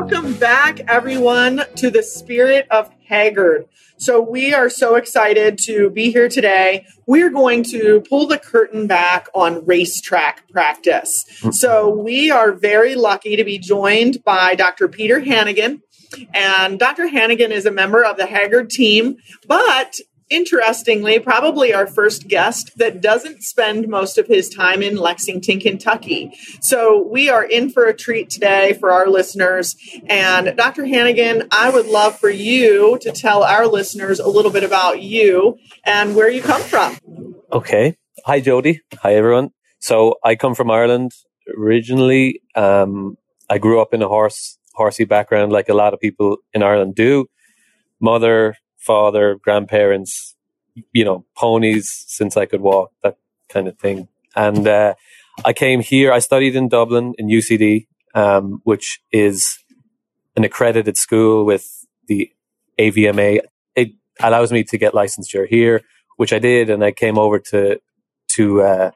Welcome back, everyone, to the Spirit of Hagyard. So, we are so excited to be here today. We're going to pull the curtain back on racetrack practice. So, we are very lucky to be joined by Dr. Peter Hannigan. And Dr. Hannigan is a member of the Hagyard team, but interestingly, probably our first guest that doesn't spend most of his time in Lexington, Kentucky. So we are in for a treat today for our listeners. And Dr. Hannigan, I would love for you to tell our listeners a little bit about you and where you come from. Okay. Hi, Jody. Hi, everyone. So I come from Ireland originally. Um, I grew up in a horse, horsey background like a lot of people in Ireland do. Mother, father, grandparents, you know, ponies since I could walk, that kind of thing. And uh, I came here. I studied in Dublin in UCD, um, which is an accredited school with the AVMA. It allows me to get licensure here, which I did, and I came over to to uh,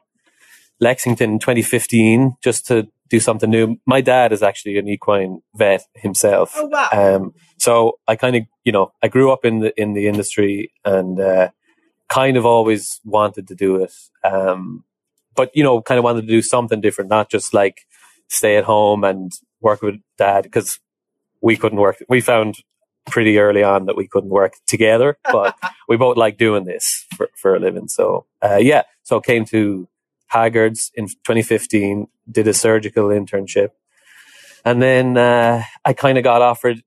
Lexington in 2015 just to do something new. My dad is actually an equine vet himself. Oh, wow. Um, so I kind of, you know, I grew up in the in the industry and uh, kind of always wanted to do it. Um, but you know, kind of wanted to do something different, not just like stay at home and work with dad because we couldn't work. We found pretty early on that we couldn't work together, but we both like doing this for, for a living. So uh, yeah, so came to Hagyard's in 2015, did a surgical internship. And then uh, I kind of got offered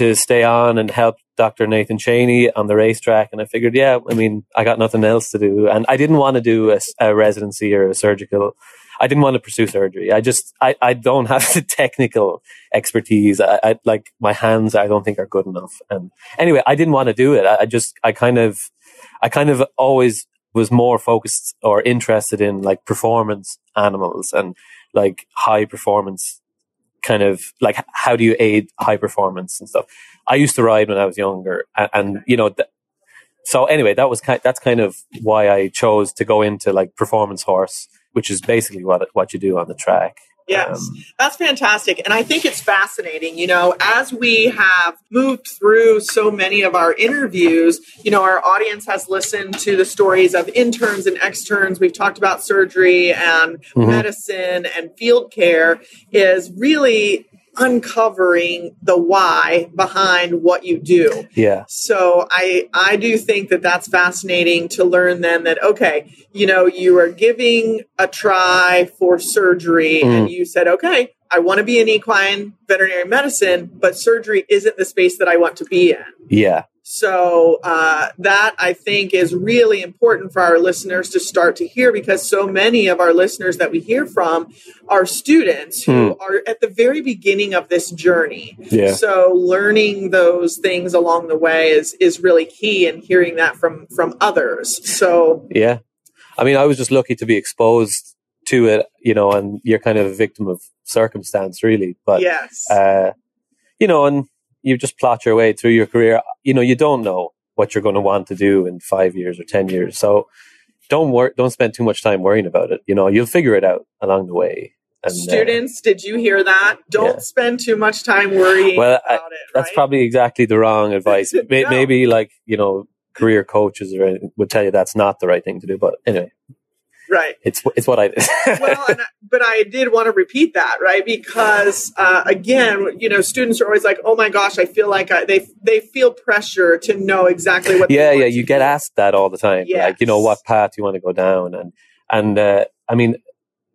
to stay on and help Dr. Nathan Cheney on the racetrack. And I figured, yeah, I mean, I got nothing else to do. And I didn't want to do a, a residency or a surgical. I didn't want to pursue surgery. I just, I, I don't have the technical expertise. I, I like my hands, I don't think are good enough. And anyway, I didn't want to do it. I, I just, I kind of, I kind of always was more focused or interested in like performance animals and like high performance kind of like how do you aid high performance and stuff. I used to ride when I was younger and, and you know, th- so anyway, that was kind, that's kind of why I chose to go into like performance horse, which is basically what, what you do on the track. Yes, Um, that's fantastic. And I think it's fascinating. You know, as we have moved through so many of our interviews, you know, our audience has listened to the stories of interns and externs. We've talked about surgery and Mhm. medicine and field care is really uncovering the why behind what you do. yeah. So I I do think that that's fascinating to learn then that okay, you know, you are giving a try for surgery Mm. and you said, okay, I want to be in equine veterinary medicine, but surgery isn't the space that I want to be in. Yeah. So uh, that I think is really important for our listeners to start to hear because so many of our listeners that we hear from are students who are at the very beginning of this journey. Yeah. So learning those things along the way is is really key and hearing that from from others. So Yeah. I mean, I was just lucky to be exposed to it, you know, and you're kind of a victim of circumstance, really. But, yes. uh, you know, and you just plot your way through your career. You know, you don't know what you're going to want to do in five years or 10 years. So don't worry, don't spend too much time worrying about it. You know, you'll figure it out along the way. And, uh, Students, did you hear that? Don't yeah. spend too much time worrying Well, I- it. that's right? probably exactly the wrong advice. No. Maybe like, you know, career coaches or would tell you that's not the right thing to do. But anyway, right. it's, it's what I did. well, and, I- but I did want to repeat that, right? Because uh, again, you know, students are always like, "Oh my gosh, I feel like I, they they feel pressure to know exactly what." they yeah, yeah, you get asked that all the time. Like, you know, what path you want to go down, and and uh, I mean,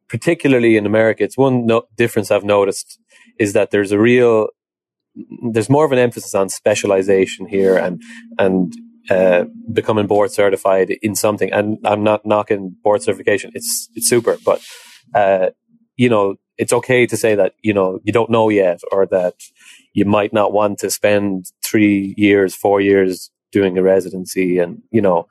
particularly in America, it's one no- difference I've noticed is that there's a real, there's more of an emphasis on specialization here, and and uh, becoming board certified in something. And I'm not knocking board certification; it's it's super, but uh, you know, it's okay to say that you know you don't know yet, or that you might not want to spend three years, four years doing a residency, and you know,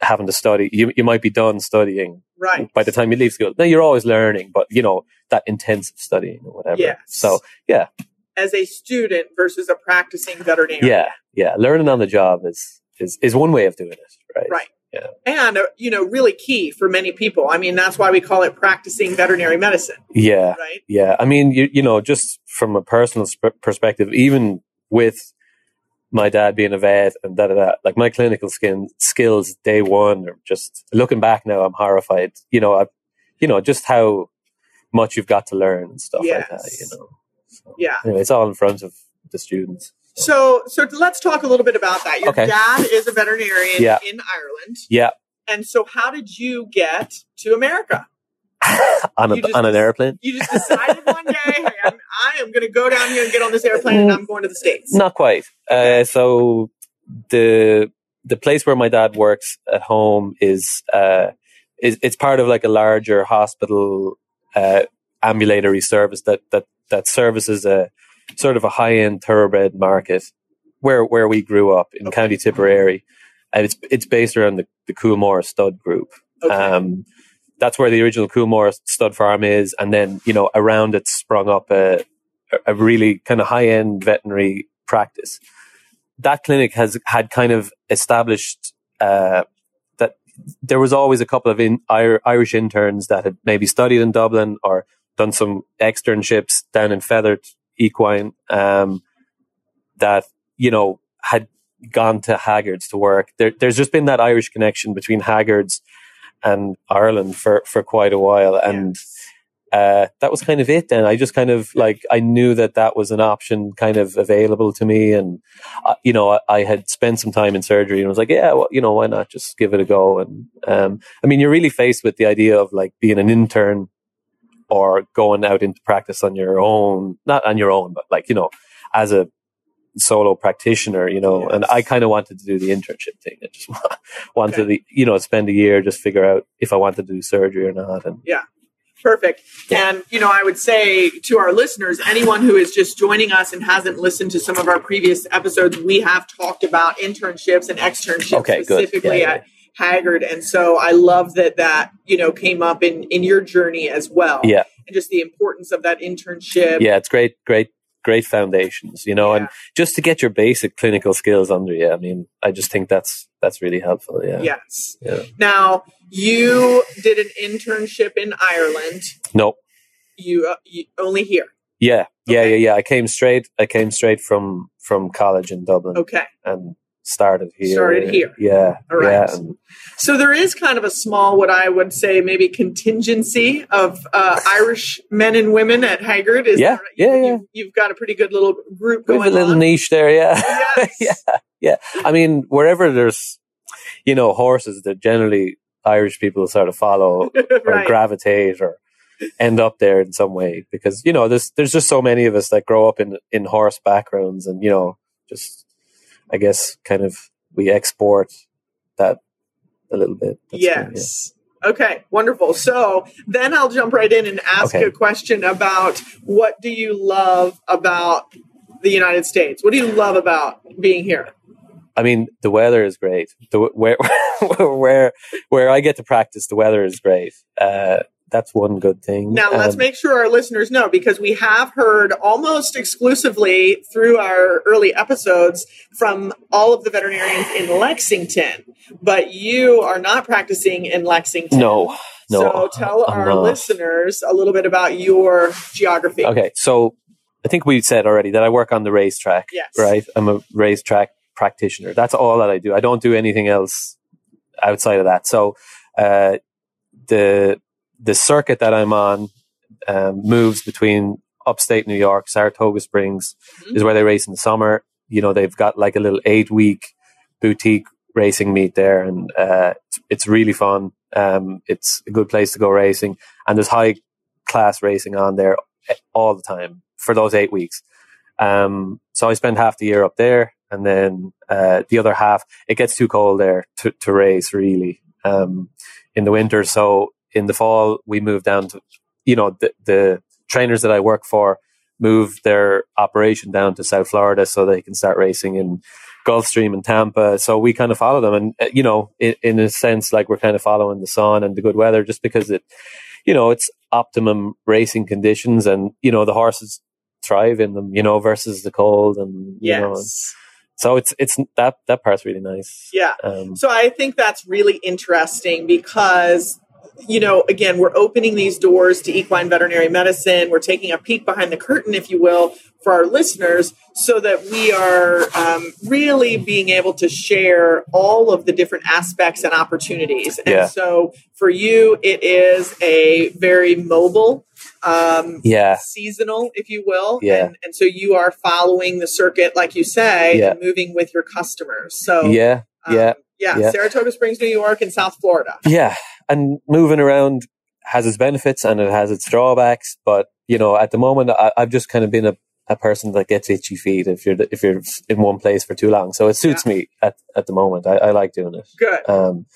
having to study. You you might be done studying right. by the time you leave school. Now you're always learning, but you know that intensive studying or whatever. Yes. So yeah, As a student versus a practicing veterinarian. yeah, yeah. Learning on the job is is is one way of doing it, right? Right. Yeah. And, uh, you know, really key for many people. I mean, that's why we call it practicing veterinary medicine, Yeah. right? Yeah, I mean, you you know, just from a personal sp- perspective, even with my dad being a vet and da da da, like my clinical skin skills day one are just looking back now, I'm horrified. You know, I, you know, just how much you've got to learn and stuff like that. You know, so, Yeah. anyway, it's all in front of the students. So, so let's talk a little bit about that. Your Okay. dad is a veterinarian Yeah. in Ireland. Yeah, And so, how did you get to America? on a just- on an airplane. You just decided one day, hey, I'm, I am going to go down here and get on this airplane and I'm going to the States. Not quite. Uh, so the the place where my dad works at home is uh, is it's part of like a larger hospital uh, ambulatory service that that that services a sort of a high end thoroughbred market where where we grew up in Okay. County Tipperary, and it's it's based around the the Coolmore Stud Group. Okay. Um, that's where the original Coolmore stud farm is, and then you know around it sprung up a a really kind of high end veterinary practice. That clinic has had kind of established uh, that there was always a couple of in, Ir- Irish interns that had maybe studied in Dublin or done some externships down in Fethard Equine um, that you know had gone to Hagyard's to work. There, there's just been that Irish connection between Hagyard's and Ireland for, for quite a while. And uh, that was kind of it then. I just kind of like, I knew that that was an option kind of available to me. And, uh, you know, I, I had spent some time in surgery and was like, yeah, well, you know, why not just give it a go? And, um, I mean, you're really faced with the idea of like being an intern or going out into practice on your own, not on your own, but like, you know, as a solo practitioner, you know, and I kind of wanted to do the internship thing. I just wanted to, you know, spend a year, just figure out if I wanted to do surgery or not. And yeah, Perfect. Yeah. And, you know, I would say to our listeners, anyone who is just joining us and hasn't listened to some of our previous episodes, we have talked about internships and externships Okay, specifically Yeah, yeah, at Hagyard. And so I love that that, you know, came up in, in your journey as well. Yeah. And just the importance of that internship. yeah, it's great, great, great foundations, you know, and just to get your basic clinical skills under you. I mean, I just think that's, that's really helpful. Yeah. Yes. Yeah. Now, you did an internship in Ireland. No. You, uh, you only here. Yeah. Yeah. Okay. Yeah. Yeah. I came straight, I came straight from, from college in Dublin Okay. and started here. Started here. Yeah. All right. Yeah. So there is kind of a small, what I would say, maybe contingency of uh, Irish men and women at Hagyard. Is Yeah, there- yeah, you, yeah. You've, you've got a pretty good little group we have a little on. niche there. Yeah. Yes. yeah. I mean, wherever there's, you know, horses that generally Irish people sort of follow or gravitate or end up there in some way because you know there's there's just so many of us that grow up in in horse backgrounds and you know just I guess kind of we export that a little bit. That's kind of- yes. Okay, wonderful. So then I'll jump right in and ask Okay. a question about what do you love about the United States? What do you love about being here? I mean, the weather is great. The where where where I get to practice, the weather is great. Uh, that's one good thing. Now, let's Um, make sure our listeners know because we have heard almost exclusively through our early episodes from all of the veterinarians in Lexington, but you are not practicing in Lexington. no, no. so tell I'm our not. listeners a little bit about your geography. Okay, so I think we said already that I work on the racetrack. Yes. Right. I'm a racetrack practitioner. That's all that I do. I don't do anything else outside of that. So uh, the the circuit that I'm on um, moves between upstate New York, Saratoga Springs Mhm. is where they race in the summer. You know, they've got like a little eight week boutique racing meet there, and uh, it's, it's really fun. Um, it's a good place to go racing, and there's high class racing on there all the time for those eight weeks. Um, so I spend half the year up there, and then uh, the other half it gets too cold there to, to race really um, in the winter. So in the fall we move down to you know the, the trainers that I work for move their operation down to South Florida so they can start racing in Gulfstream and Tampa. So we kind of follow them, and uh, you know, in, in a sense, like we're kind of following the sun and the good weather, just because it, you know, it's optimum racing conditions, and you know, the horses thrive in them, you know, versus the cold, and you know, Yes. so it's it's that that part's really nice. Yeah. Um, So I think that's really interesting because, you know, again, we're opening these doors to equine veterinary medicine. We're taking a peek behind the curtain, if you will, for our listeners so that we are um, really being able to share all of the different aspects and opportunities. And Yeah. so for you, it is a very mobile. Um, yeah, seasonal, if you will. Yeah. And, and so you are following the circuit, like you say, Yeah. and moving with your customers. So yeah, um, yeah, yeah, yeah. Saratoga Springs, New York, and South Florida. yeah. And moving around has its benefits and it has its drawbacks. But you know, at the moment, I, I've just kind of been a, a person that gets itchy feet if you're if you're in one place for too long. So it suits me at at the moment. I, I like doing it. Good. Um,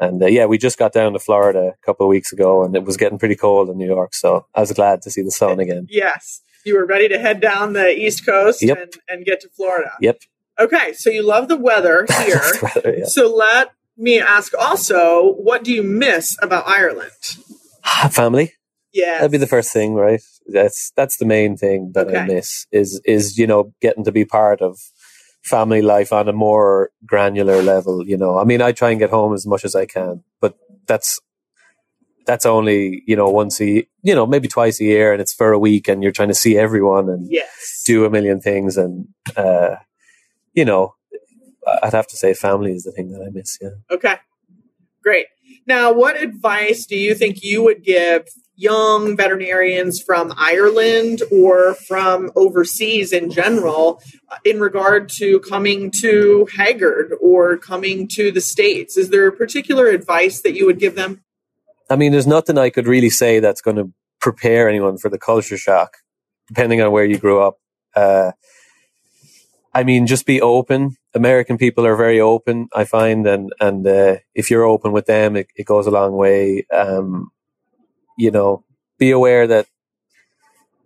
and uh, yeah, we just got down to Florida a couple of weeks ago, and it was getting pretty cold in New York. So I was glad to see the sun again. Yes. You were ready to head down the East Coast Yep. and, and get to Florida. Yep. Okay, so you love the weather here. yeah. So let me ask also, what do you miss about Ireland? Family. Yeah. That'd be the first thing, right? That's that's the main thing that I miss is is you know getting to be part of family life on a more granular level. You know, I mean, I try and get home as much as I can, but that's that's only you know once a you know maybe twice a year, and it's for a week, and you're trying to see everyone and Yes. do a million things, and uh, you know, I'd have to say family is the thing that I miss. Yeah. Okay, great. Now, what advice do you think you would give young veterinarians from Ireland or from overseas in general uh, in regard to coming to Hagyard or coming to the States? Is there particular advice that you would give them? I mean, there's nothing I could really say that's going to prepare anyone for the culture shock, depending on where you grew up. Uh, I mean, just be open. American people are very open, I find, and and uh, if you're open with them, it, it goes a long way. Um, you know, be aware that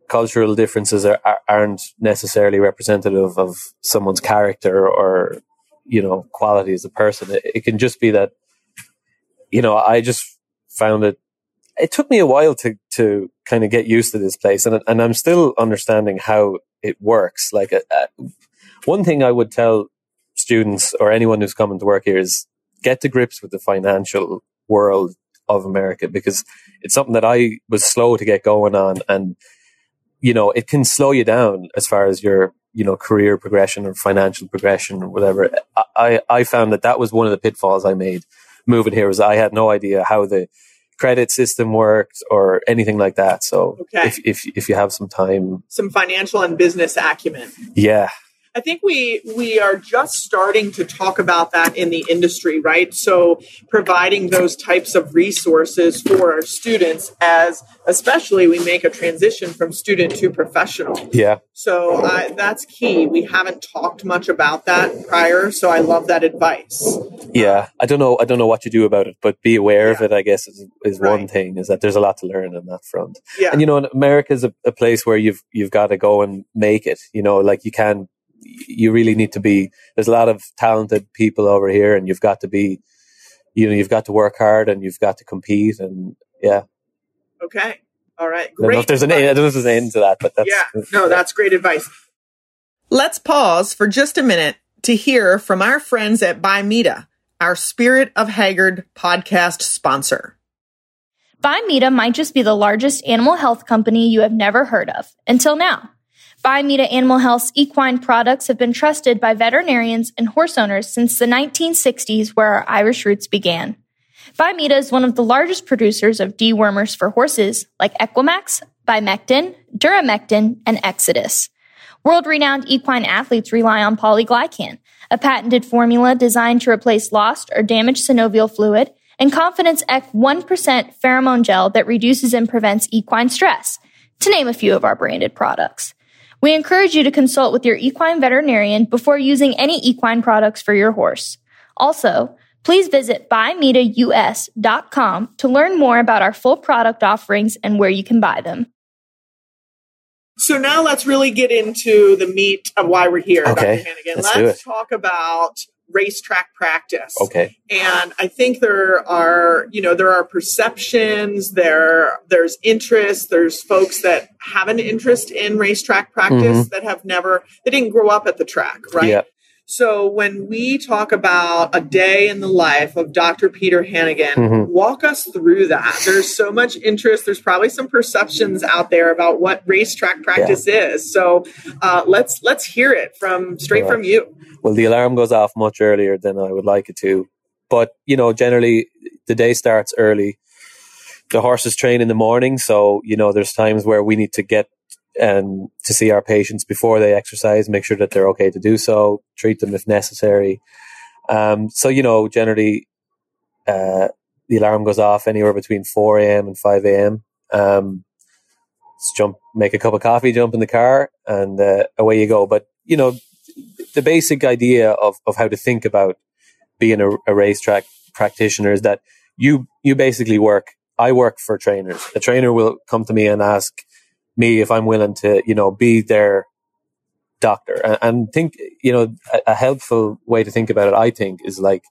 cultural differences are, are, aren't necessarily representative of someone's character or you know quality as a person. It, it can just be that you know I just found it. It took me a while to to kind of get used to this place, and and I'm still understanding how it works. Like, uh, uh, one thing I would tell students or anyone who's coming to work here is get to grips with the financial world of America because it's something that I was slow to get going on, and you know it can slow you down as far as your you know career progression or financial progression or whatever. I I, found that that was one of the pitfalls I made moving here was I had no idea how the credit system worked or anything like that. So Okay. if, if if you have some time, Some financial and business acumen. yeah, I think we we are just starting to talk about that in the industry, right? So providing those types of resources for our students as especially we make a transition from student to professional. yeah, So I, that's key. We haven't talked much about that prior, so I love that advice. yeah. I don't know. I don't know what you do about it, but be aware of it. I guess is is one thing. Is that there's a lot to learn on that front. Yeah. And you know, America is a, a place where you've you've got to go and make it. You know, like you can. You really need to be. There's a lot of talented people over here, and you've got to be. You know, you've got to work hard, and you've got to compete, and yeah. Okay. All right. I don't know Great. if there's an advice. I don't know if there's an end to that, but that's yeah, no, that's great advice. Let's pause for just a minute to hear from our friends at Bimeda, our Spirit of Hagyard podcast sponsor. Bimeda might just be the largest animal health company you have never heard of until now. Bimeda Animal Health's equine products have been trusted by veterinarians and horse owners since the 1960s, where our Irish roots began. Bimeda is one of the largest producers of dewormers for horses like Equimax, Bimectin, Duramectin, and Exodus. World renowned equine athletes rely on polyglycan, a patented formula designed to replace lost or damaged synovial fluid, and ConfidenceEQ 1% pheromone gel that reduces and prevents equine stress, to name a few of our branded products. We encourage you to consult with your equine veterinarian before using any equine products for your horse. Also, please visit bimedaus.com to learn more about our full product offerings and where you can buy them. So now let's really get into the meat of why we're here, Okay, Dr. Hannigan. let's Let's, do talk about racetrack practice. okay. And I think there are, you know, there are perceptions, there there's interest, there's folks that have an interest in racetrack practice Mhm. that have never they didn't grow up at the track, right? Yeah. So when we talk about a day in the life of Dr. Peter Hannigan, Mhm. walk us through that. There's so much interest. There's probably some perceptions out there about what racetrack practice is. So uh, let's let's hear it from straight Right. from you. Well, the alarm goes off much earlier than I would like it to. But, you know, generally the day starts early. The horses train in the morning. So, you know, there's times where we need to get um, to see our patients before they exercise, make sure that they're okay to do so, treat them if necessary. Um, so, you know, generally uh, the alarm goes off anywhere between 4 a.m. and 5 a.m. Um, jump, make a cup of coffee, jump in the car, and uh, away you go. But, you know, the basic idea of, of how to think about being a, a racetrack practitioner is that you you basically work I work for trainers. A trainer will come to me and ask me if I'm willing to, you know, be their doctor. And, and think, you know, a, a helpful way to think about it, I think, is like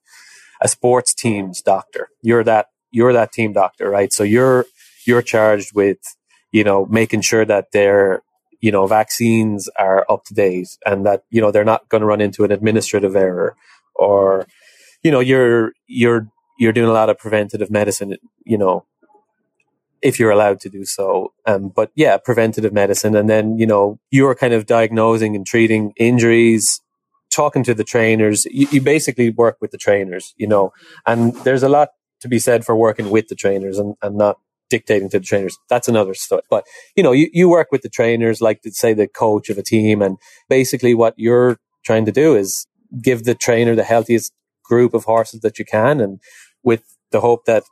a sports team's doctor. You're that you're that team doctor, right? So you're you're charged with, you know, making sure that their you know vaccines are up to date and that you know they're not going to run into an administrative error or you know you're you're you're doing a lot of preventative medicine you know if you're allowed to do so. Um but yeah preventative medicine. And then you know you're kind of diagnosing and treating injuries talking to the trainers. You, you basically work with the trainers you know. And there's a lot to be said for working with the trainers and, and not dictating to the trainers. That's another story but you know you, you work with the trainers like to say the coach of a team. And basically what you're trying to do is give the trainer the healthiest group of horses that you can and with the hope that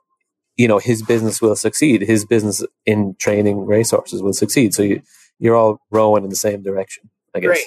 you know his business will succeed his business in training racehorses will succeed so you you're all rowing in the same direction i guess Great.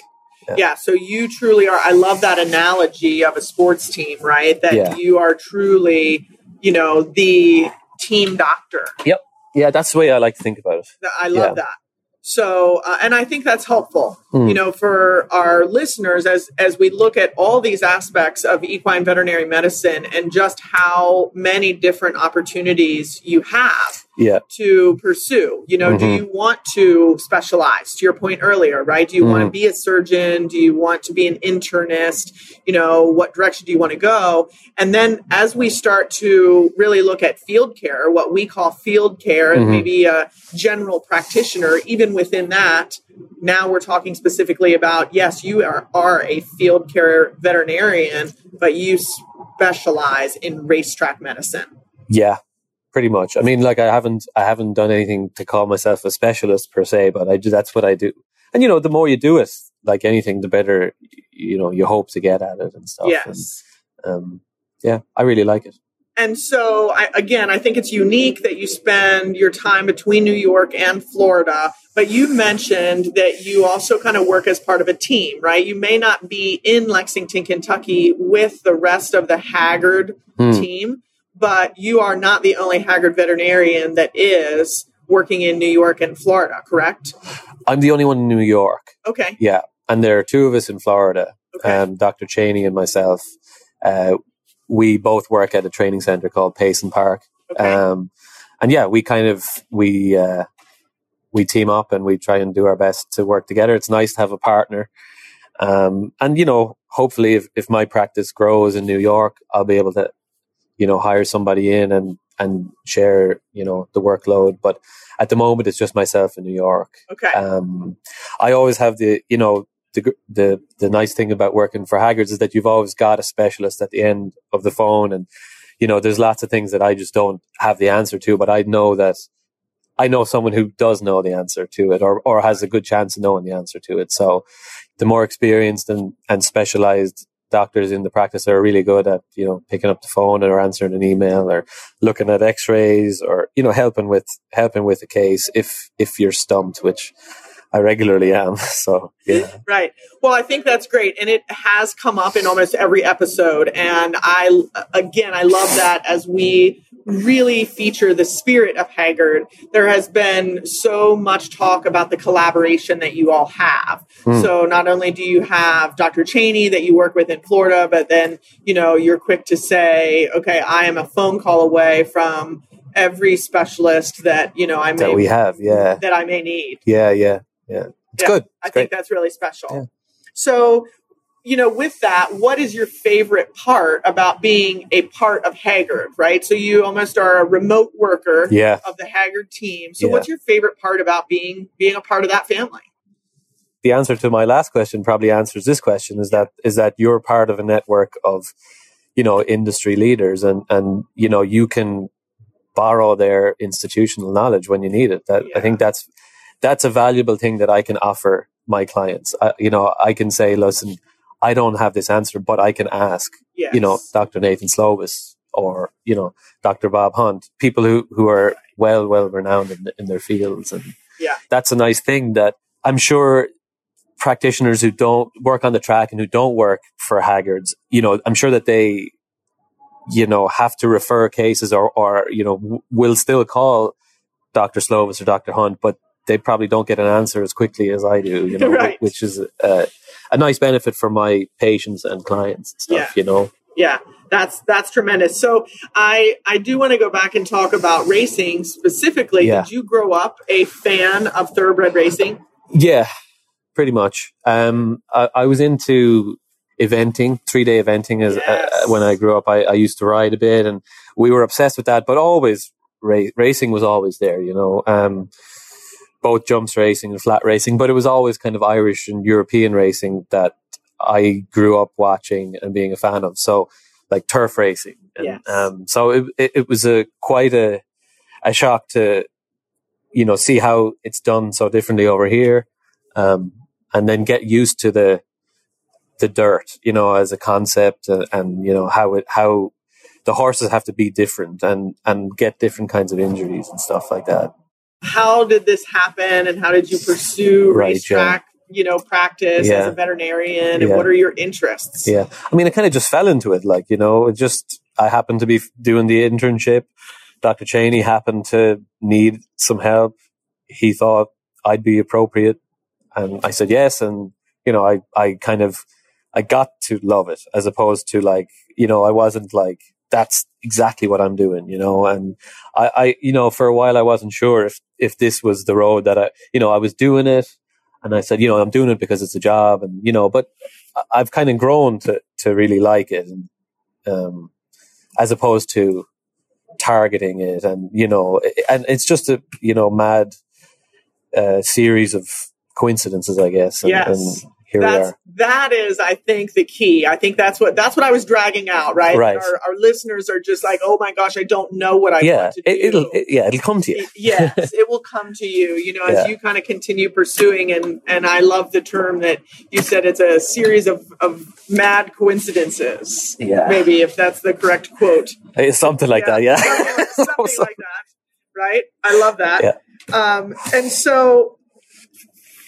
Yeah. Yeah. so you truly are. I love that analogy of a sports team, right? That Yeah. you are truly, you know, the team doctor. Yep yeah that's the way i like to think about it I love Yeah. that. So, uh, and I think that's helpful, Mm. you know, for our listeners as as we look at all these aspects of equine veterinary medicine and just how many different opportunities you have yeah to pursue. You know, do Mhm. you want to specialize? To your point earlier, right? Do you want to be a surgeon? Do you want to be an internist? You know, what direction do you want to go? And then as we start to really look at field care, what we call field care, and Mhm. maybe a general practitioner, even within that, now we're talking specifically about yes, you are, are a field care veterinarian, but you specialize in racetrack medicine. yeah pretty much i mean like i haven't i haven't done anything to call myself a specialist per se but i do that's what i do and you know the more you do it like anything the better you know you hope to get at it and stuff Yes. and, um yeah i really like it And so, I, again, I think it's unique that you spend your time between New York and Florida. But you mentioned that you also kind of work as part of a team, right? You may not be in Lexington, Kentucky with the rest of the Hagyard Hmm. team, but you are not the only Hagyard veterinarian that is working in New York and Florida, correct? i'm the only one in new york Okay. yeah and there are two of us in florida Okay. um, dr cheney and myself uh, we both work at a training center called payson park okay. um, and yeah, we kind of we uh, we team up and we try and do our best to work together. It's nice to have a partner, um, and you know, hopefully, if, if my practice grows in New York, I'll be able to, you know, hire somebody in and and share you know the workload. But at the moment, it's just myself in New York. okay. Um, I always have the you know the the the nice thing about working for Hagyards is that you've always got a specialist at the end of the phone, and you know there's lots of things that I just don't have the answer to, but I know that I know someone who does know the answer to it, or or has a good chance of knowing the answer to it. So the more experienced and and specialized doctors in the practice are really good at you know picking up the phone or answering an email or looking at x-rays or you know helping with helping with a case if if you're stumped which I regularly am. So yeah, Right. Well, I think that's great. And it has come up in almost every episode. And I, again, I love that as we really feature the spirit of Hagyard, there has been so much talk about the collaboration that you all have. Hmm. So not only do you have Dr. Cheney that you work with in Florida, but then, you know, you're quick to say, okay, I am a phone call away from every specialist that, you know, I may, that we have. Yeah, that I may need. yeah, yeah, yeah. It's Yeah, good. I It's think that's really special. Yeah. So you know, with that, what is your favorite part about being a part of Hagyard, right? So you almost are a remote worker Yeah. of the Hagyard team. So Yeah. what's your favorite part about being being a part of that family? the answer to my last question probably answers this question is that is that you're part of a network of you know industry leaders and and you know you can borrow their institutional knowledge when you need it that i think that's that's a valuable thing that i can offer my clients I, you know i can say listen i don't have this answer but i can ask Yes. you know dr nathan slovis or you know dr bob hunt people who who are well well renowned in, in their fields and Yeah. that's a nice thing that i'm sure practitioners who don't work on the track and who don't work for hagyards you know i'm sure that they you know have to refer cases or or you know w- will still call dr slovis or dr hunt but they probably don't get an answer as quickly as i do you know Right. which is uh, a nice benefit for my patients and clients and stuff Yeah. you know Yeah, that's that's tremendous. So I I do want to go back and talk about racing specifically. Yeah. Did you grow up a fan of thoroughbred racing? Yeah, pretty much. Um, I, I was into eventing, three day eventing as Yes. uh, when I grew up. I, I used to ride a bit, and we were obsessed with that. But always ra- racing was always there, you know. Um, both jumps racing and flat racing, but it was always kind of Irish and European racing that I grew up watching and being a fan of. So, like turf racing, and Yes. um, so it, it it was a quite a a shock to you know see how it's done so differently over here um, and then get used to the the dirt, you know, as a concept, and, and you know how it how the horses have to be different and and get different kinds of injuries and stuff like that. How did this happen, and how did you pursue Right, racetrack? You know, practice as a veterinarian, and Yeah. what are your interests? Yeah, I mean, I kind of just fell into it, like you know, it just I happened to be doing the internship. Dr. Cheney happened to need some help. He thought I'd be appropriate, and I said yes. And you know, I I kind of I got to love it as opposed to like you know I wasn't like that's exactly what I'm doing, you know. And I, I you know for a while I wasn't sure if if this was the road that I you know I was doing it, and I said you know I'm doing it because it's a job, and you know, but I've kind of grown to to really like it, and um, as opposed to targeting it, and you know, and it's just a you know mad uh, series of coincidences, I guess. And, Yes. and here we are. That is i think the key i think that's what that's what i was dragging out right Right. our, our listeners are just like oh my gosh i don't know what i yeah, want to do it, it'll it, yeah it'll come to you. Yes it will come to you you know as Yeah. you kind of continue pursuing and and i love the term that you said it's a series of of mad coincidences Yeah. maybe if that's the correct quote It's something like that. Yeah. something like that right i love that Yeah. um and so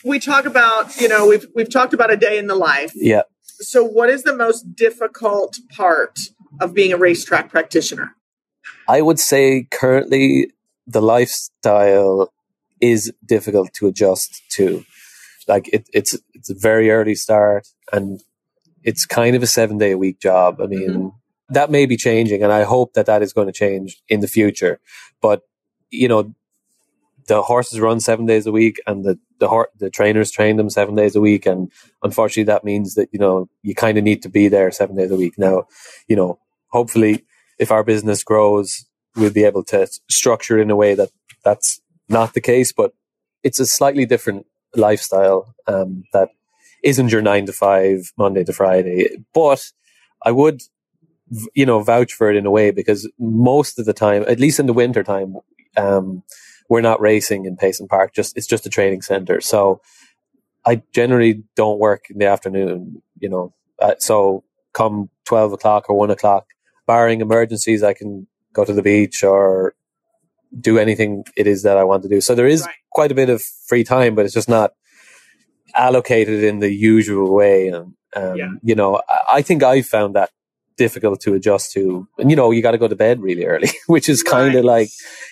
we talk about you know we've we've talked about a day in the life yeah. so what is the most difficult part of being a racetrack practitioner I would say currently the lifestyle is difficult to adjust to. Like it, it's it's a very early start, and it's kind of a seven day a week job. I mean, mm-hmm. that may be changing, and I hope that that is going to change in the future. But you know, the horses run seven days a week, and the the hor- the trainers train them seven days a week, and unfortunately, that means that you know you kind of need to be there seven days a week. Now, you know, hopefully, if our business grows, we'll be able to structure it in a way that that's not the case. But it's a slightly different lifestyle um, that isn't your nine to five, Monday to Friday. But I would, you know, vouch for it in a way because most of the time, at least in the winter time, um, we're not racing in Payson Park. Just it's just a training center. So I generally don't work in the afternoon. You know, uh, so come twelve o'clock or one o'clock, barring emergencies, I can go to the beach or do anything it is that I want to do. So there is Right. quite a bit of free time, but it's just not allocated in the usual way. And um, Yeah. you know, I, I think I found that difficult to adjust to. And you know, you got to go to bed really early, which is kind of Right. like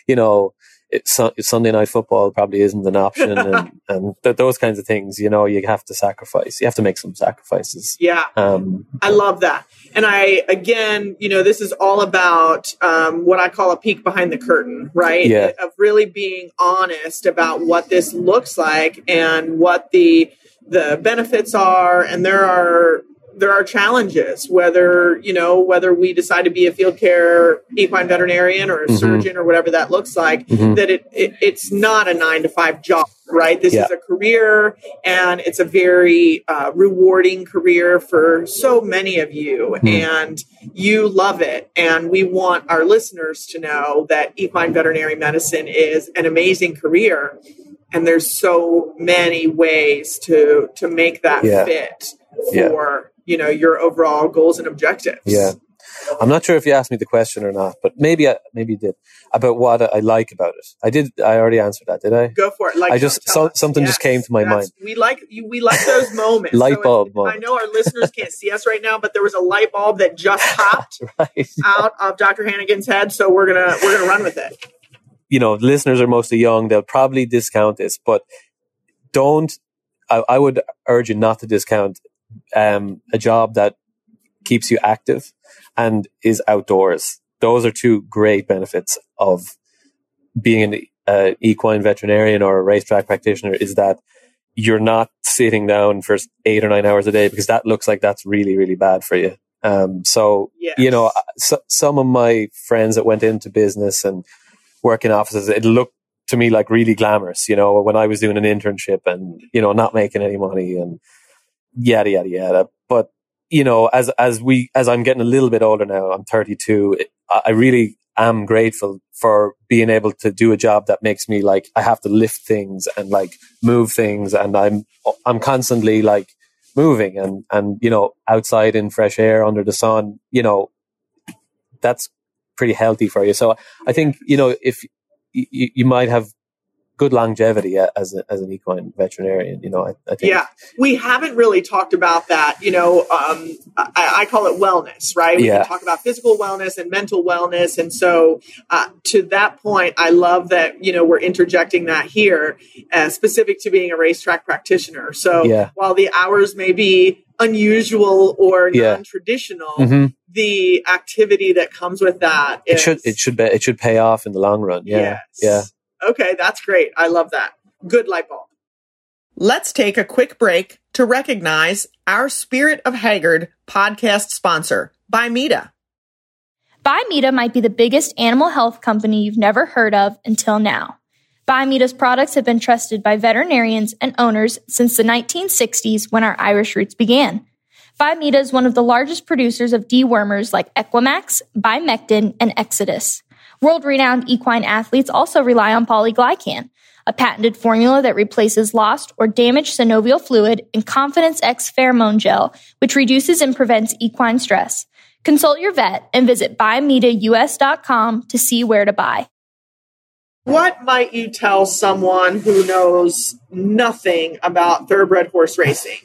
you know. It, Sun- Sunday night football probably isn't an option, and, and th- those kinds of things. You know, you have to sacrifice. You have to make some sacrifices. yeah Um, I love that. And I, again, you know, this is all about um, what I call a peek behind the curtain, right? Yeah. Of really being honest about what this looks like and what the the benefits are. And there are there are challenges whether you know whether we decide to be a field care equine veterinarian or a Mhm. surgeon or whatever that looks like Mhm. that it, it it's not a nine to five job right this Yeah. is a career and it's a very uh, rewarding career for so many of you Mhm. and you love it and we want our listeners to know that equine veterinary medicine is an amazing career and there's so many ways to to make that Yeah. fit Yeah. You know your overall goals and objectives Yeah. I'm not sure if you asked me the question or not, but maybe I, maybe you did about what I like about it. I did. I already answered that, did I? go for it like I just so, something just came to my mind. we like you we like those moments Light So bulb i moment. know our listeners can't see us right now but there was a light bulb that just popped Right. out of dr hannigan's head so we're gonna we're gonna run with it you know, listeners are mostly young. They'll probably discount this, but don't. I, I would urge you not to discount um, a job that keeps you active and is outdoors. Those are two great benefits of being an uh, equine veterinarian or a racetrack practitioner. Is that you're not sitting down for eight or nine hours a day because that looks like that's really really bad for you. Um, so yeah you know, so, some of my friends that went into business and work in offices, it looked to me like really glamorous, you know, when I was doing an internship and, you know, not making any money and yada, yada, yada. But, you know, as, as we, as I'm getting a little bit older now, I'm 32, it, I really am grateful for being able to do a job that makes me like, I have to lift things and like move things and I'm, I'm constantly like moving and, and, you know, outside in fresh air under the sun, you know, that's pretty healthy for you. So I think you know if you, you might have good longevity as a, as an equine veterinarian. You know, I, I think. Yeah, we haven't really talked about that. You know, um, I, I call it wellness, right? We Yeah. can talk about physical wellness and mental wellness, and so uh, to that point, I love that you know we're interjecting that here, uh, specific to being a racetrack practitioner. So Yeah. while the hours may be unusual or Yeah. non-traditional, hmm the activity that comes with that It is- should it should be, it should pay off in the long run. Yeah, Yes. Okay, that's great. I love that. Good light bulb. Let's take a quick break to recognize our Spirit of Hagyard podcast sponsor, Bimeda. Bimeda might be the biggest animal health company you've never heard of until now. Bimeda's products have been trusted by veterinarians and owners since the 1960s when our Irish roots began. Bimeda is one of the largest producers of dewormers like Equimax, Bimectin, and Exodus. World renowned equine athletes also rely on polyglycan, a patented formula that replaces lost or damaged synovial fluid in ConfidenceEQ pheromone gel, which reduces and prevents equine stress. Consult your vet and visit bimedaus.com to see where to buy. What might you tell someone who knows nothing about thoroughbred horse racing?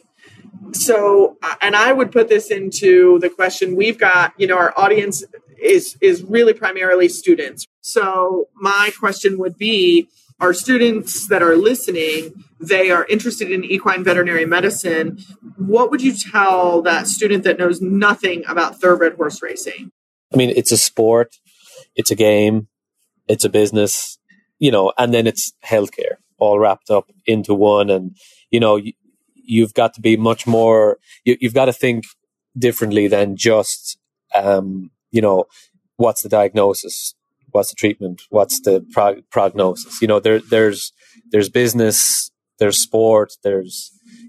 So, uh, and I would put this into the question we've got, you know, our audience is is really primarily students. So, my question would be our students that are listening, they are interested in equine veterinary medicine. What would you tell that student that knows nothing about thoroughbred horse racing? I mean, it's a sport, it's a game, it's a business, you know, and then it's healthcare all wrapped up into one. And, you know, you, you've got to be much more, you, you've got to think differently than just, um, you know, what's the diagnosis? What's the treatment? What's the prog- prognosis? You know, there, there's, there's business, there's sport, there's,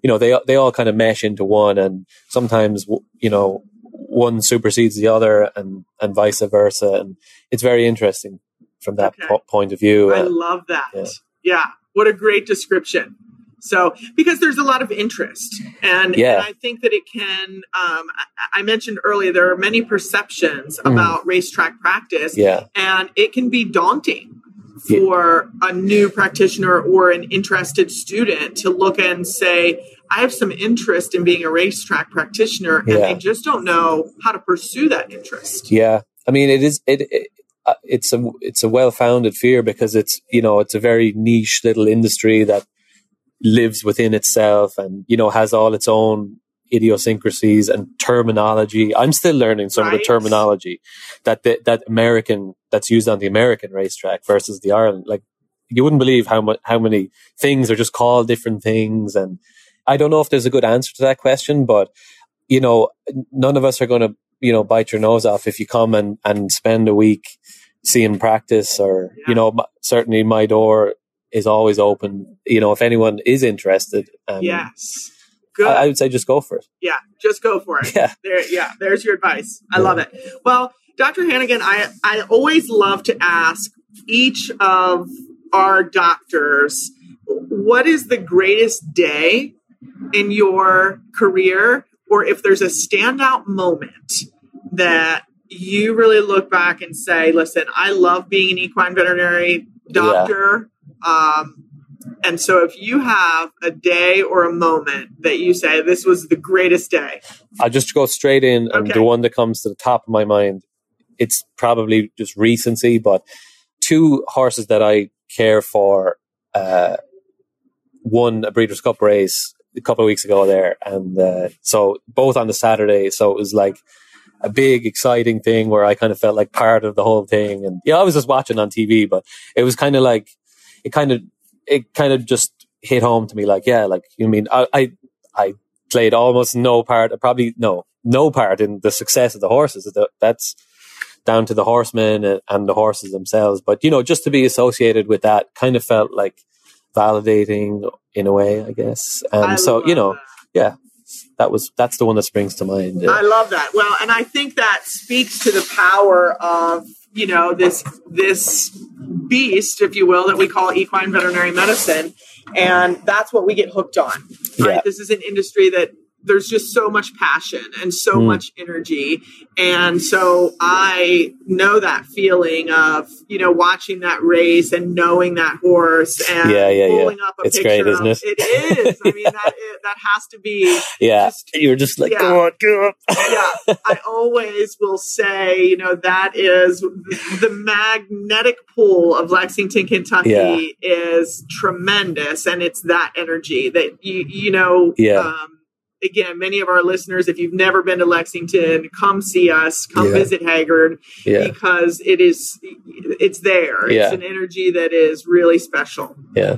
you know, they, they all kind of mesh into one. And sometimes, you know, one supersedes the other and, and vice versa. And it's very interesting from that Okay. po- point of view. I Uh, love that. yeah. Yeah. What a great description. So, because there's a lot of interest, and, Yeah. and I think that it can. Um, I, I mentioned earlier there are many perceptions Mhm. about racetrack practice, yeah. and it can be daunting Yeah. for a new practitioner or an interested student to look and say, "I have some interest in being a racetrack practitioner," and Yeah. they just don't know how to pursue that interest. Yeah, I mean, it is it. it uh, it's a it's a well founded fear because it's you know it's a very niche little industry that lives within itself and you know has all its own idiosyncrasies and terminology. I'm still learning some of the terminology that the, that American that's used on the American racetrack versus the Ireland. Like you wouldn't believe how much how many things are just called different things and I don't know if there's a good answer to that question, but you know, none of us are going to, you know, bite your nose off if you come and, and spend a week seeing practice or, Yeah. you know, certainly my door is always open. You know, if anyone is interested, um, Yes. Good. I, I would say just go for it. yeah, just go for it. Yeah. There, yeah, there's your advice. I Yeah. love it. Well, Dr. Hannigan, I, I always love to ask each of our doctors what is the greatest day in your career, or if there's a standout moment that you really look back and say, listen, I love being an equine veterinary doctor. Um, and so if you have a day or a moment that you say, this was the greatest day, I'll just go straight in, and Okay. the one that comes to the top of my mind, it's probably just recency, but two horses that I care for. Uh, won a Breeders' Cup race a couple of weeks ago there, and uh, so both on the Saturday. So it was like a big, exciting thing where I kind of felt like part of the whole thing. And yeah, I was just watching on TV, but it was kind of like it kind of it kind of just hit home to me. Like, yeah, like you mean I I, I played almost no part, probably no no part in the success of the horses. That's down to the horsemen and, and the horses themselves. But you know, just to be associated with that kind of felt like validating in a way, I guess. And I so, you know, that. yeah, that was that's the one that springs to mind. I love that. Well, and I think that speaks to the power of you know this this beast, if you will, that we call equine veterinary medicine, and that's what we get hooked on. Right? Yeah. This is an industry that there's just so much passion and so Mm. much energy, and so I know that feeling of you know watching that race and knowing that horse and Yeah, yeah, yeah. pulling up a It's picture great, of- isn't it? It is. I mean that is, that has to be yeah, just- You're just like, yeah. go on, go on. yeah, I always will say, you know, that is the magnetic pull of Lexington, Kentucky Yeah. is tremendous, and it's that energy that you you know. Yeah. Um, again, many of our listeners, if you've never been to Lexington, come see us, come Yeah. visit Hagyard yeah, because it is it's there. Yeah. It's an energy that is really special. yeah,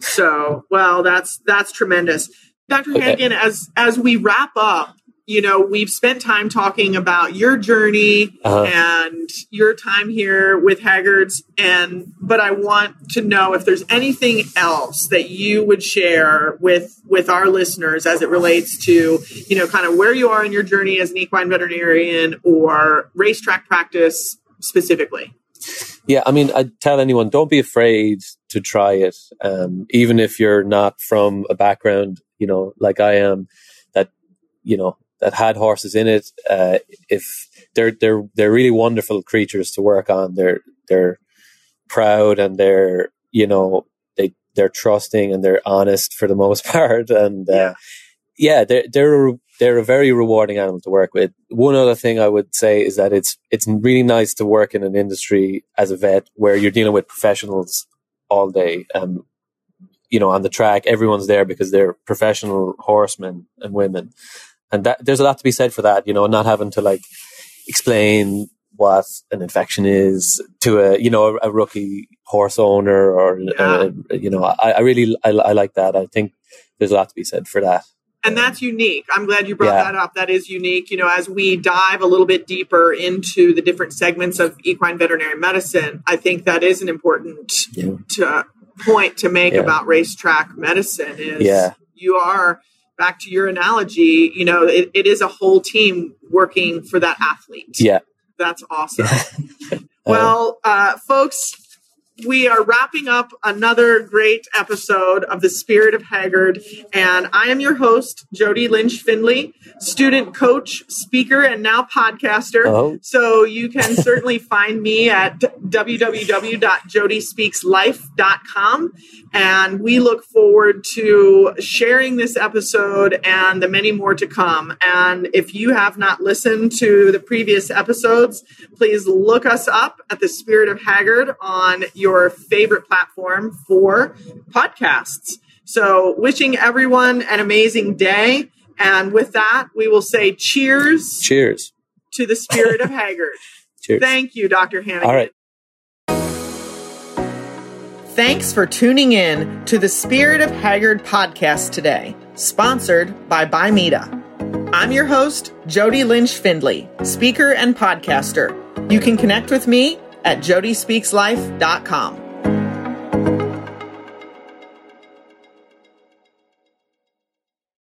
So, well, that's that's tremendous. Dr. Okay. Hannigan, as as we wrap up, you know, we've spent time talking about your journey Uh-huh. and your time here with Hagyard's and but I want to know if there's anything else that you would share with with our listeners as it relates to, you know, kind of where you are in your journey as an equine veterinarian or racetrack practice specifically. yeah. I mean, I tell anyone, don't be afraid to try it, um, even if you're not from a background, you know, like I am, that you know that had horses in it. Uh, if they're they're they're really wonderful creatures to work on. They're they're proud and they're you know they they're trusting and they're honest for the most part and uh, Yeah. yeah they're they're a- they're a very rewarding animal to work with one other thing i would say is that it's it's really nice to work in an industry as a vet where you're dealing with professionals all day um you know on the track everyone's there because they're professional horsemen and women and that there's a lot to be said for that you know not having to like explain what an infection is to a you know a, a rookie horse owner or Yeah. uh, you know I, I really I, I like that I think there's a lot to be said for that And that's unique. I'm glad you brought Yeah. that up. That is unique. You know, as we dive a little bit deeper into the different segments of equine veterinary medicine, I think that is an important Yeah. to, point to make about racetrack medicine is Yeah. you are back to your analogy, you know, it, it is a whole team working for that athlete. yeah That's awesome. Uh, Well, uh, folks, we are wrapping up another great episode of The Spirit of Hagyard. And I am your host, Jody Lynch Findley, student coach, speaker, and now podcaster. Oh. So you can certainly find me at www.jodyspeakslife.com. And we look forward to sharing this episode and the many more to come. And if you have not listened to the previous episodes, please look us up at the Spirit of Hagyard on your favorite platform for podcasts. So, wishing everyone an amazing day. And with that, we will say cheers cheers to the Spirit of Hagyard. cheers Thank you, Dr. Hannigan. all right Thanks for tuning in to the Spirit of Hagyard podcast today, sponsored by Bimeda. I'm your host, Jody Lynch Findley, speaker and podcaster. You can connect with me at jodyspeakslife.com.